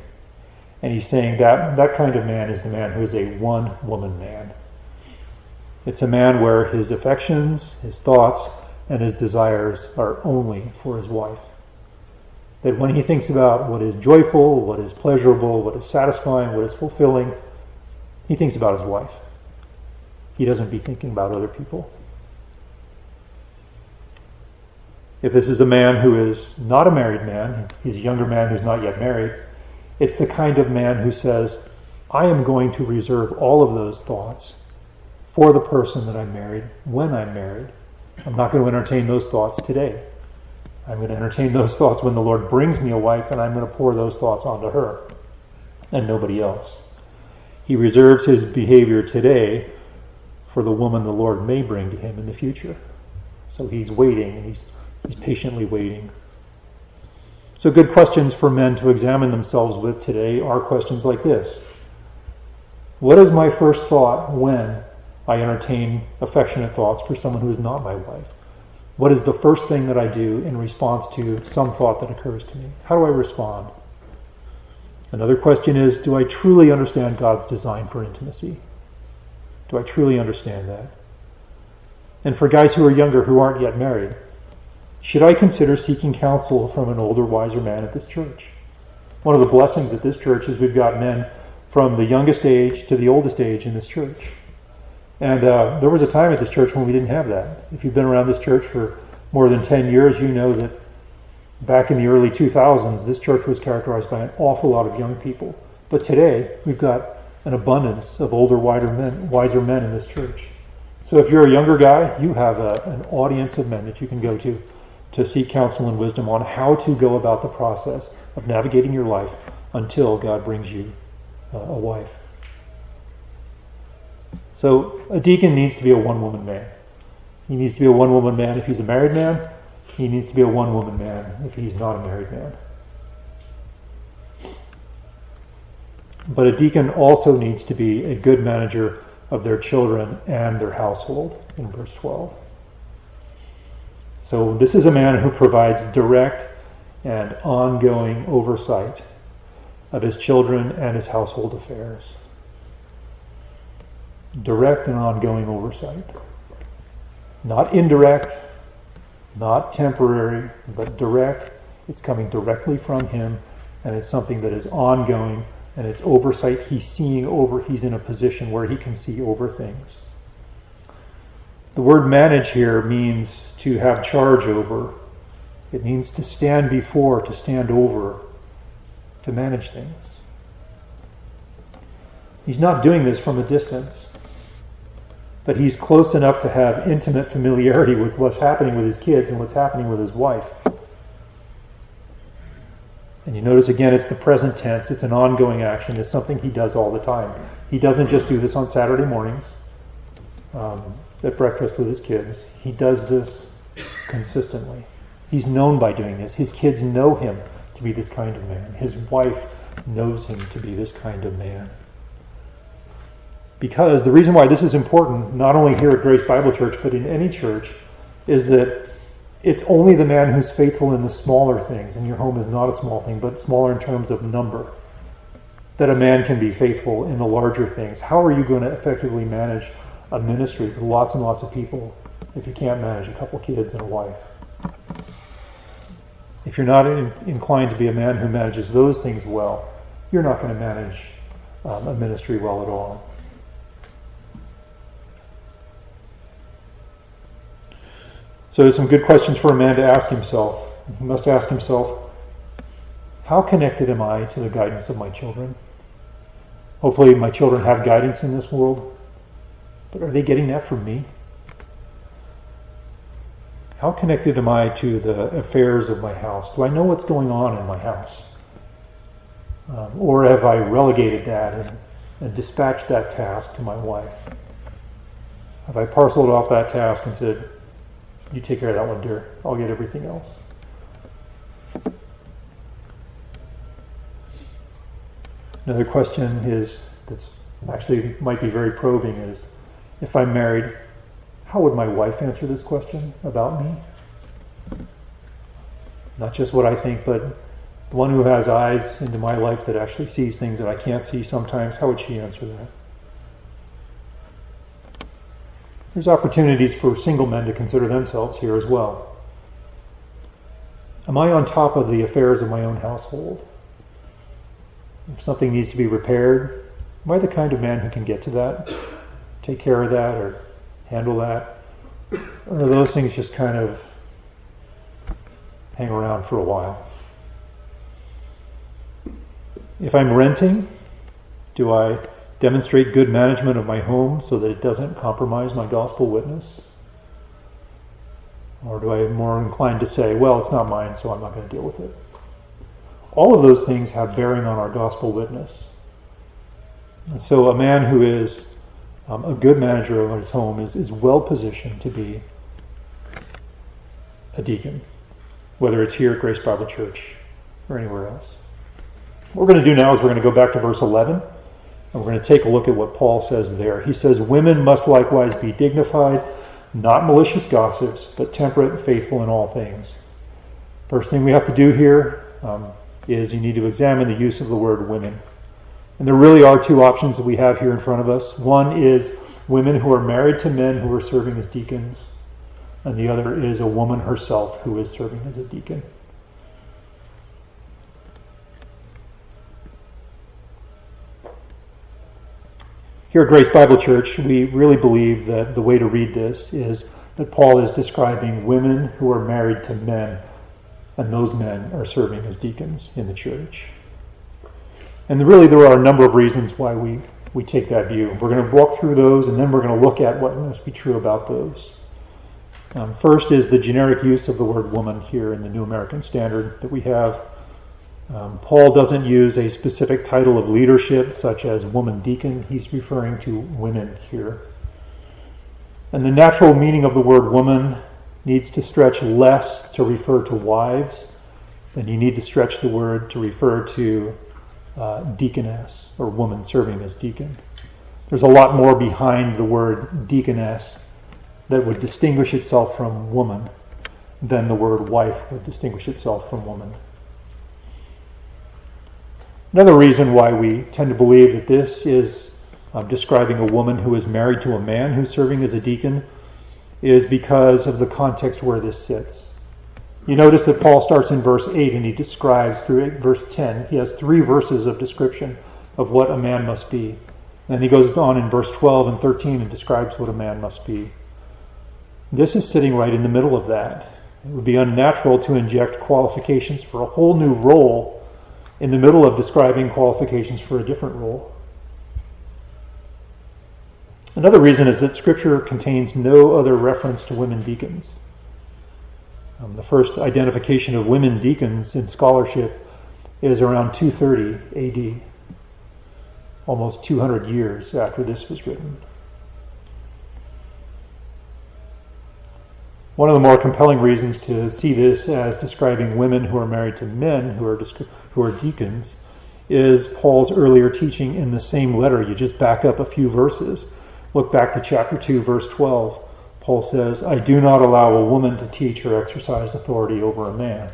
And he's saying that that kind of man is the man who is a one woman man. It's a man where his affections, his thoughts, and his desires are only for his wife. That when he thinks about what is joyful, what is pleasurable, what is satisfying, what is fulfilling, he thinks about his wife. He doesn't be thinking about other people. If this is a man who is not a married man, he's a younger man who's not yet married, it's the kind of man who says, I am going to reserve all of those thoughts for the person that I'm married when I'm married. I'm not going to entertain those thoughts today. I'm going to entertain those thoughts when the Lord brings me a wife, and I'm going to pour those thoughts onto her and nobody else. He reserves his behavior today for the woman the Lord may bring to him in the future. So he's waiting, and he's, he's patiently waiting. So, good questions for men to examine themselves with today are questions like this What is my first thought when I entertain affectionate thoughts for someone who is not my wife? What is the first thing that I do in response to some thought that occurs to me? How do I respond? Another question is Do I truly understand God's design for intimacy? Do I truly understand that? And for guys who are younger who aren't yet married, should I consider seeking counsel from an older, wiser man at this church? One of the blessings at this church is we've got men from the youngest age to the oldest age in this church. And uh, there was a time at this church when we didn't have that. If you've been around this church for more than 10 years, you know that back in the early 2000s, this church was characterized by an awful lot of young people. But today, we've got an abundance of older, men, wiser men in this church. So if you're a younger guy, you have a, an audience of men that you can go to to seek counsel and wisdom on how to go about the process of navigating your life until God brings you uh, a wife. So a deacon needs to be a one woman man. He needs to be a one woman man if he's a married man. He needs to be a one woman man if he's not a married man. But a deacon also needs to be a good manager of their children and their household in verse 12. So, this is a man who provides direct and ongoing oversight of his children and his household affairs. Direct and ongoing oversight. Not indirect, not temporary, but direct. It's coming directly from him, and it's something that is ongoing, and it's oversight. He's seeing over, he's in a position where he can see over things. The word manage here means to have charge over. It means to stand before, to stand over, to manage things. He's not doing this from a distance, but he's close enough to have intimate familiarity with what's happening with his kids and what's happening with his wife. And you notice again, it's the present tense, it's an ongoing action, it's something he does all the time. He doesn't just do this on Saturday mornings. Um, at breakfast with his kids. He does this consistently. He's known by doing this. His kids know him to be this kind of man. His wife knows him to be this kind of man. Because the reason why this is important, not only here at Grace Bible Church, but in any church, is that it's only the man who's faithful in the smaller things, and your home is not a small thing, but smaller in terms of number, that a man can be faithful in the larger things. How are you going to effectively manage a ministry with lots and lots of people if you can't manage a couple kids and a wife. If you're not in, inclined to be a man who manages those things well, you're not going to manage um, a ministry well at all. So, some good questions for a man to ask himself. He must ask himself, how connected am I to the guidance of my children? Hopefully, my children have guidance in this world. But are they getting that from me? How connected am I to the affairs of my house? Do I know what's going on in my house? Um, or have I relegated that and, and dispatched that task to my wife? Have I parceled off that task and said, you take care of that one, dear. I'll get everything else. Another question is that's actually might be very probing is if I'm married, how would my wife answer this question about me? Not just what I think, but the one who has eyes into my life that actually sees things that I can't see sometimes, how would she answer that? There's opportunities for single men to consider themselves here as well. Am I on top of the affairs of my own household? If something needs to be repaired, am I the kind of man who can get to that, take care of that, or handle that? Or those things just kind of hang around for a while? If I'm renting, do I demonstrate good management of my home so that it doesn't compromise my gospel witness? Or do I more inclined to say, well, it's not mine, so I'm not going to deal with it? All of those things have bearing on our gospel witness. And so a man who is um, a good manager of his home is, is well positioned to be a deacon, whether it's here at Grace Bible Church or anywhere else. What we're going to do now is we're going to go back to verse 11, and we're going to take a look at what Paul says there. He says, Women must likewise be dignified, not malicious gossips, but temperate and faithful in all things. First thing we have to do here um, is you need to examine the use of the word women. And there really are two options that we have here in front of us. One is women who are married to men who are serving as deacons, and the other is a woman herself who is serving as a deacon. Here at Grace Bible Church, we really believe that the way to read this is that Paul is describing women who are married to men and those men are serving as deacons in the church. And really, there are a number of reasons why we, we take that view. We're going to walk through those, and then we're going to look at what must be true about those. Um, first is the generic use of the word woman here in the New American Standard that we have. Um, Paul doesn't use a specific title of leadership, such as woman deacon. He's referring to women here. And the natural meaning of the word woman needs to stretch less to refer to wives than you need to stretch the word to refer to uh, deaconess or woman serving as deacon. There's a lot more behind the word deaconess that would distinguish itself from woman than the word wife would distinguish itself from woman. Another reason why we tend to believe that this is uh, describing a woman who is married to a man who's serving as a deacon is because of the context where this sits. You notice that Paul starts in verse 8 and he describes through verse 10. He has three verses of description of what a man must be. And he goes on in verse 12 and 13 and describes what a man must be. This is sitting right in the middle of that. It would be unnatural to inject qualifications for a whole new role in the middle of describing qualifications for a different role. Another reason is that Scripture contains no other reference to women deacons. Um, the first identification of women deacons in scholarship is around 230 AD, almost 200 years after this was written. One of the more compelling reasons to see this as describing women who are married to men who are, who are deacons is Paul's earlier teaching in the same letter. You just back up a few verses. Look back to chapter 2, verse 12. Paul says, I do not allow a woman to teach or exercise authority over a man.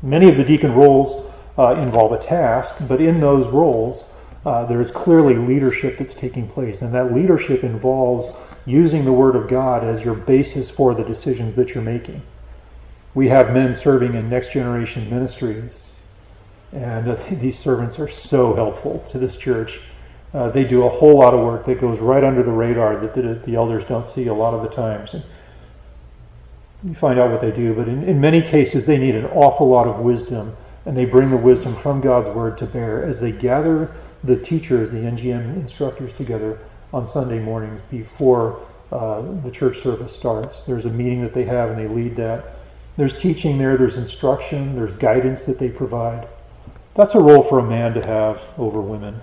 Many of the deacon roles uh, involve a task, but in those roles, uh, there is clearly leadership that's taking place, and that leadership involves using the Word of God as your basis for the decisions that you're making. We have men serving in next generation ministries, and uh, these servants are so helpful to this church uh, they do a whole lot of work that goes right under the radar that the, the, elders don't see a lot of the times. And you find out what they do, but in, in many cases, they need an awful lot of wisdom, and they bring the wisdom from God's Word to bear as they gather the teachers, the NGM instructors together on Sunday mornings before uh, the church service starts. There's a meeting that they have, and they lead that. There's teaching there, there's instruction, there's guidance that they provide. That's a role for a man to have over women.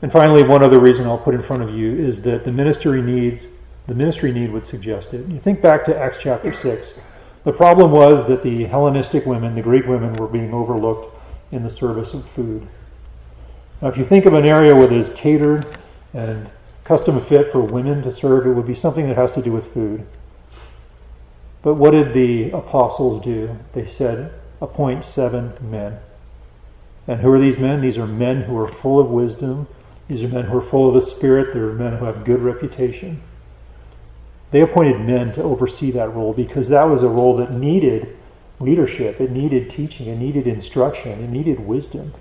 And finally, one other reason I'll put in front of you is that the ministry needs the ministry need would suggest it. You think back to Acts chapter 6. The problem was that the Hellenistic women, the Greek women, were being overlooked in the service of food. Now, if you think of an area where it is catered and custom fit for women to serve, it would be something that has to do with food. But what did the apostles do? They said, appoint seven men. And who are these men? These are men who are full of wisdom. These are men who are full of the Spirit. They're men who have good reputation. They appointed men to oversee that role because that was a role that needed leadership, it needed teaching, it needed instruction, it needed wisdom.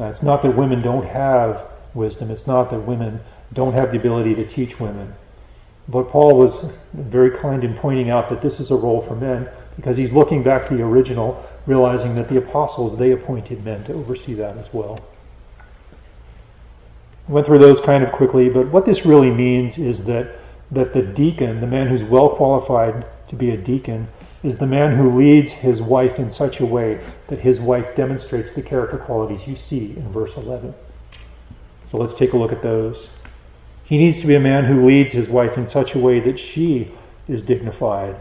Uh, it's not that women don't have wisdom, it's not that women don't have the ability to teach women. But Paul was very kind in pointing out that this is a role for men because he's looking back to the original, realizing that the apostles, they appointed men to oversee that as well. Went through those kind of quickly, but what this really means is that, that the deacon, the man who's well qualified to be a deacon, is the man who leads his wife in such a way that his wife demonstrates the character qualities you see in verse 11. So let's take a look at those. He needs to be a man who leads his wife in such a way that she is dignified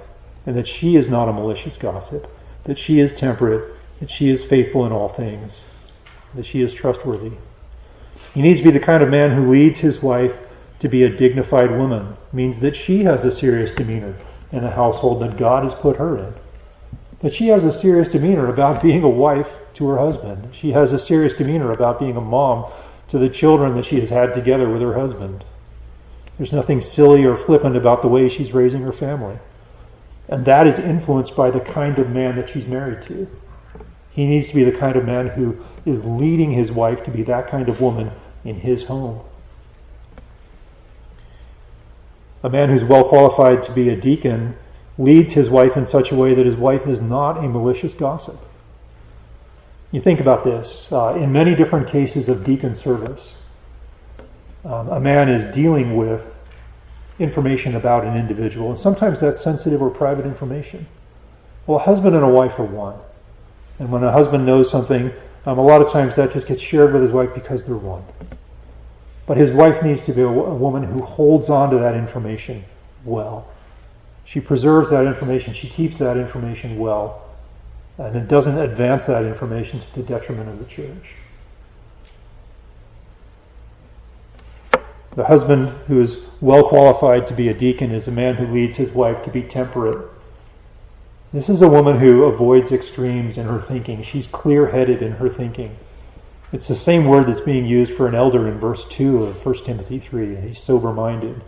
and that she is not a malicious gossip, that she is temperate, that she is faithful in all things, that she is trustworthy. He needs to be the kind of man who leads his wife to be a dignified woman, means that she has a serious demeanor in the household that God has put her in. That she has a serious demeanor about being a wife to her husband. She has a serious demeanor about being a mom to the children that she has had together with her husband. There's nothing silly or flippant about the way she's raising her family. And that is influenced by the kind of man that she's married to. He needs to be the kind of man who is leading his wife to be that kind of woman in his home. A man who's well qualified to be a deacon leads his wife in such a way that his wife is not a malicious gossip. You think about this. Uh, in many different cases of deacon service, um, a man is dealing with information about an individual, and sometimes that's sensitive or private information. Well, a husband and a wife are one. And when a husband knows something, um, a lot of times that just gets shared with his wife because they're one. But his wife needs to be a, woman who holds on to that information well. She preserves that information, she keeps that information well, and it doesn't advance that information to the detriment of the church. The husband who is well qualified to be a deacon is a man who leads his wife to be temperate. This is a woman who avoids extremes in her thinking. She's clear headed in her thinking. It's the same word that's being used for an elder in verse 2 of 1 Timothy 3. He's sober minded.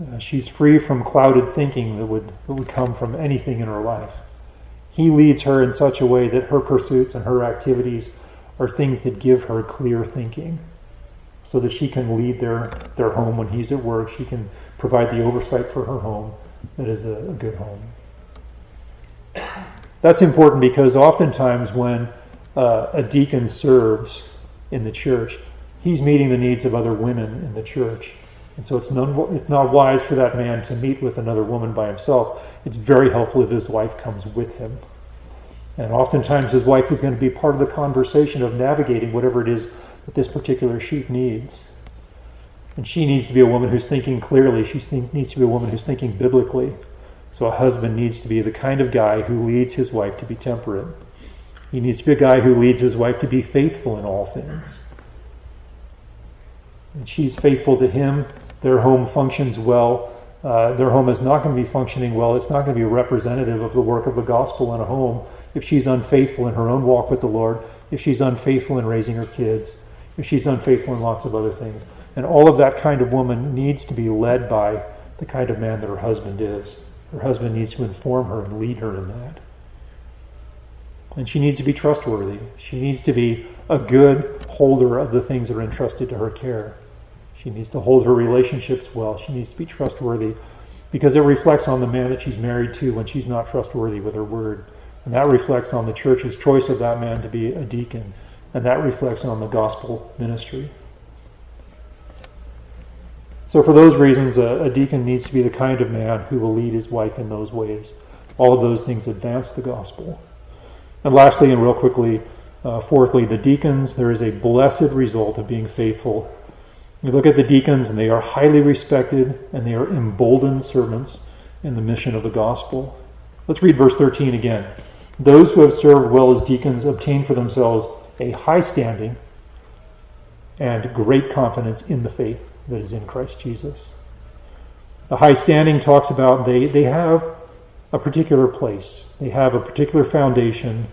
Uh, she's free from clouded thinking that would, that would come from anything in her life. He leads her in such a way that her pursuits and her activities are things that give her clear thinking so that she can lead their, their home when he's at work. She can provide the oversight for her home that is a, a good home. That's important because oftentimes when uh, a deacon serves in the church, he's meeting the needs of other women in the church. And so it's not, it's not wise for that man to meet with another woman by himself. It's very helpful if his wife comes with him. And oftentimes his wife is going to be part of the conversation of navigating whatever it is that this particular sheep needs. And she needs to be a woman who's thinking clearly. She needs to be a woman who's thinking biblically. So a husband needs to be the kind of guy who leads his wife to be temperate. He needs to be a guy who leads his wife to be faithful in all things. And she's faithful to him. Their home functions well. Uh, their home is not going to be functioning well. It's not going to be representative of the work of the gospel in a home if she's unfaithful in her own walk with the Lord, if she's unfaithful in raising her kids, if she's unfaithful in lots of other things. And all of that kind of woman needs to be led by the kind of man that her husband is. Her husband needs to inform her and lead her in that. And she needs to be trustworthy. She needs to be a good holder of the things that are entrusted to her care. She needs to hold her relationships well. She needs to be trustworthy because it reflects on the man that she's married to when she's not trustworthy with her word. And that reflects on the church's choice of that man to be a deacon. And that reflects on the gospel ministry. So, for those reasons, a, a, deacon needs to be the kind of man who will lead his wife in those ways. All of those things advance the gospel. And lastly, and real quickly, uh, fourthly, the deacons, there is a blessed result of being faithful We look at the deacons, and they are highly respected, and they are emboldened servants in the mission of the gospel. Let's read verse 13 again. Those who have served well as deacons obtain for themselves a high standing and great confidence in the faith that is in Christ Jesus. The high standing talks about they, they have a particular place, they have a particular foundation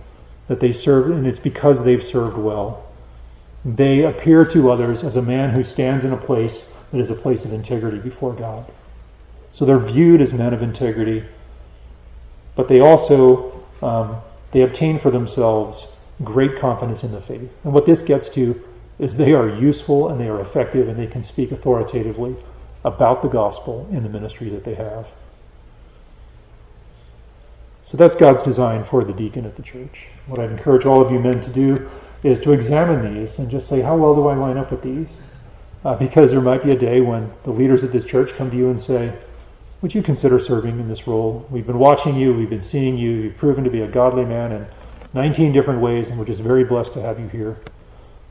that they serve, and it's because they've served well. They appear to others as a man who stands in a place that is a place of integrity before God. So they're viewed as men of integrity, but they also um, they obtain for themselves great confidence in the faith. And what this gets to is they are useful and they are effective and they can speak authoritatively about the gospel in the ministry that they have. So that's God's design for the deacon at the church. What I'd encourage all of you men to do is to examine these and just say, how well do I line up with these? Uh, because there might be a day when the leaders of this church come to you and say, would you consider serving in this role? We've been watching you, we've been seeing you, you've proven to be a godly man in 19 different ways, and we're just very blessed to have you here.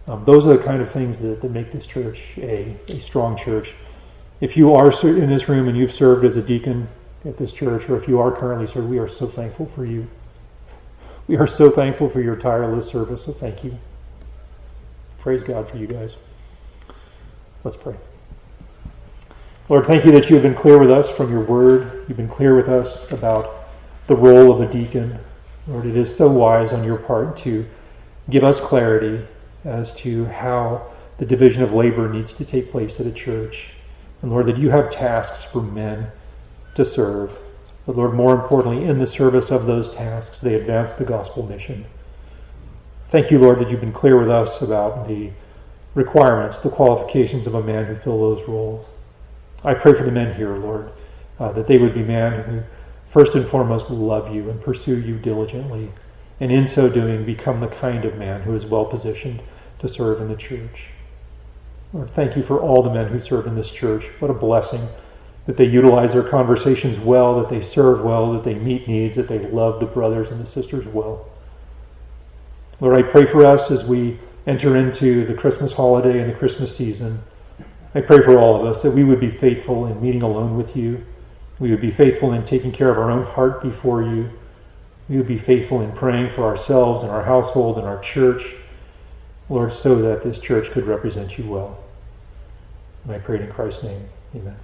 Um, those are the kind of things that, that make this church a, a strong church. If you are in this room and you've served as a deacon at this church, or if you are currently serving, we are so thankful for you. We are so thankful for your tireless service, so thank you. Praise God for you guys. Let's pray. Lord, thank you that you have been clear with us from your word. You've been clear with us about the role of a deacon. Lord, it is so wise on your part to give us clarity as to how the division of labor needs to take place at a church. And Lord, that you have tasks for men to serve. But Lord, more importantly, in the service of those tasks, they advance the gospel mission. Thank you, Lord, that you've been clear with us about the requirements, the qualifications of a man who fill those roles. I pray for the men here, Lord, uh, that they would be men who first and foremost love you and pursue you diligently, and in so doing become the kind of man who is well positioned to serve in the church. Lord, thank you for all the men who serve in this church. What a blessing that they utilize their conversations well, that they serve well, that they meet needs, that they love the brothers and the sisters well. Lord, I pray for us as we enter into the Christmas holiday and the Christmas season. I pray for all of us that we would be faithful in meeting alone with you. We would be faithful in taking care of our own heart before you. We would be faithful in praying for ourselves and our household and our church, Lord, so that this church could represent you well. And I pray in Christ's name. Amen.